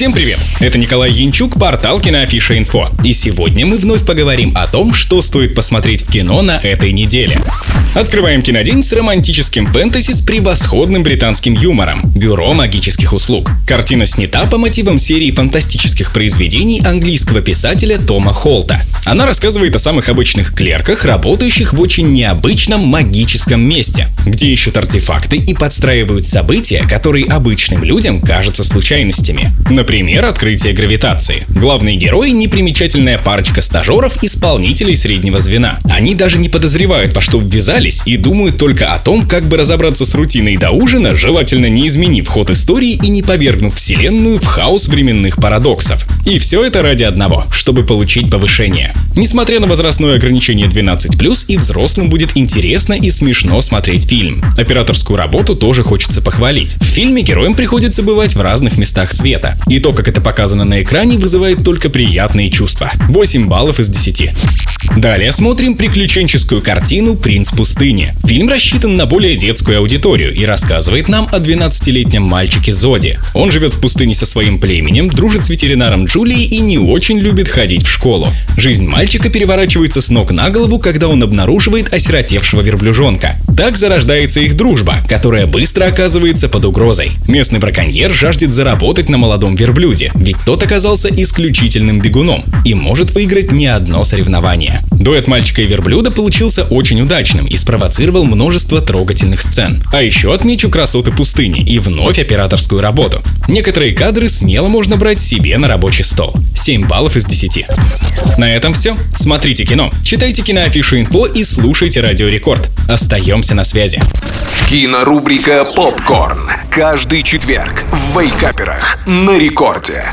Всем привет! Это Николай Янчук, портал Киноафиша Инфо. И сегодня мы вновь поговорим о том, что стоит посмотреть в кино на этой неделе. Открываем кинодень с романтическим фэнтези с превосходным британским юмором «Бюро магических услуг». Картина снята по мотивам серии фантастических произведений английского писателя Тома Холта. Она рассказывает о самых обычных клерках, работающих в очень необычном магическом месте, где ищут артефакты и подстраивают события, которые обычным людям кажутся случайностями. Например, открытие гравитации. Главные герои — непримечательная парочка стажеров, исполнителей среднего звена. Они даже не подозревают, во что ввязались, и думают только о том, как бы разобраться с рутиной до ужина, желательно не изменив ход истории и не повергнув вселенную в хаос временных парадоксов. И все это ради одного, чтобы получить повышение. Несмотря на возрастное ограничение 12+, и взрослым будет интересно и смешно смотреть фильм. Операторскую работу тоже хочется похвалить. В фильме героям приходится бывать в разных местах света. И то, как это показано на экране, вызывает только приятные чувства. 8 баллов из 10. Далее смотрим приключенческую картину «Принц пустыни». Фильм рассчитан на более детскую аудиторию и рассказывает нам о 12-летнем мальчике Зоди. Он живет в пустыне со своим племенем, дружит с ветеринаром Джулией и не очень любит ходить в школу. Жизнь мальчика переворачивается с ног на голову, когда он обнаруживает осиротевшего верблюжонка. Так зарождается их дружба, которая быстро оказывается под угрозой. Местный браконьер жаждет заработать на молодом верблюде, ведь тот оказался исключительным бегуном и может выиграть не одно соревнование. Дуэт мальчика и верблюда получился очень удачным и спровоцировал множество трогательных сцен. А еще отмечу красоты пустыни и вновь операторскую работу. Некоторые кадры смело можно брать себе на рабочий стол. 7 баллов из 10. На этом все. Смотрите кино, читайте киноафишу инфо и слушайте Радио Рекорд. Остаемся на связи. Кинорубрика «Попкорн». Каждый четверг в Вейкаперах на рекорде.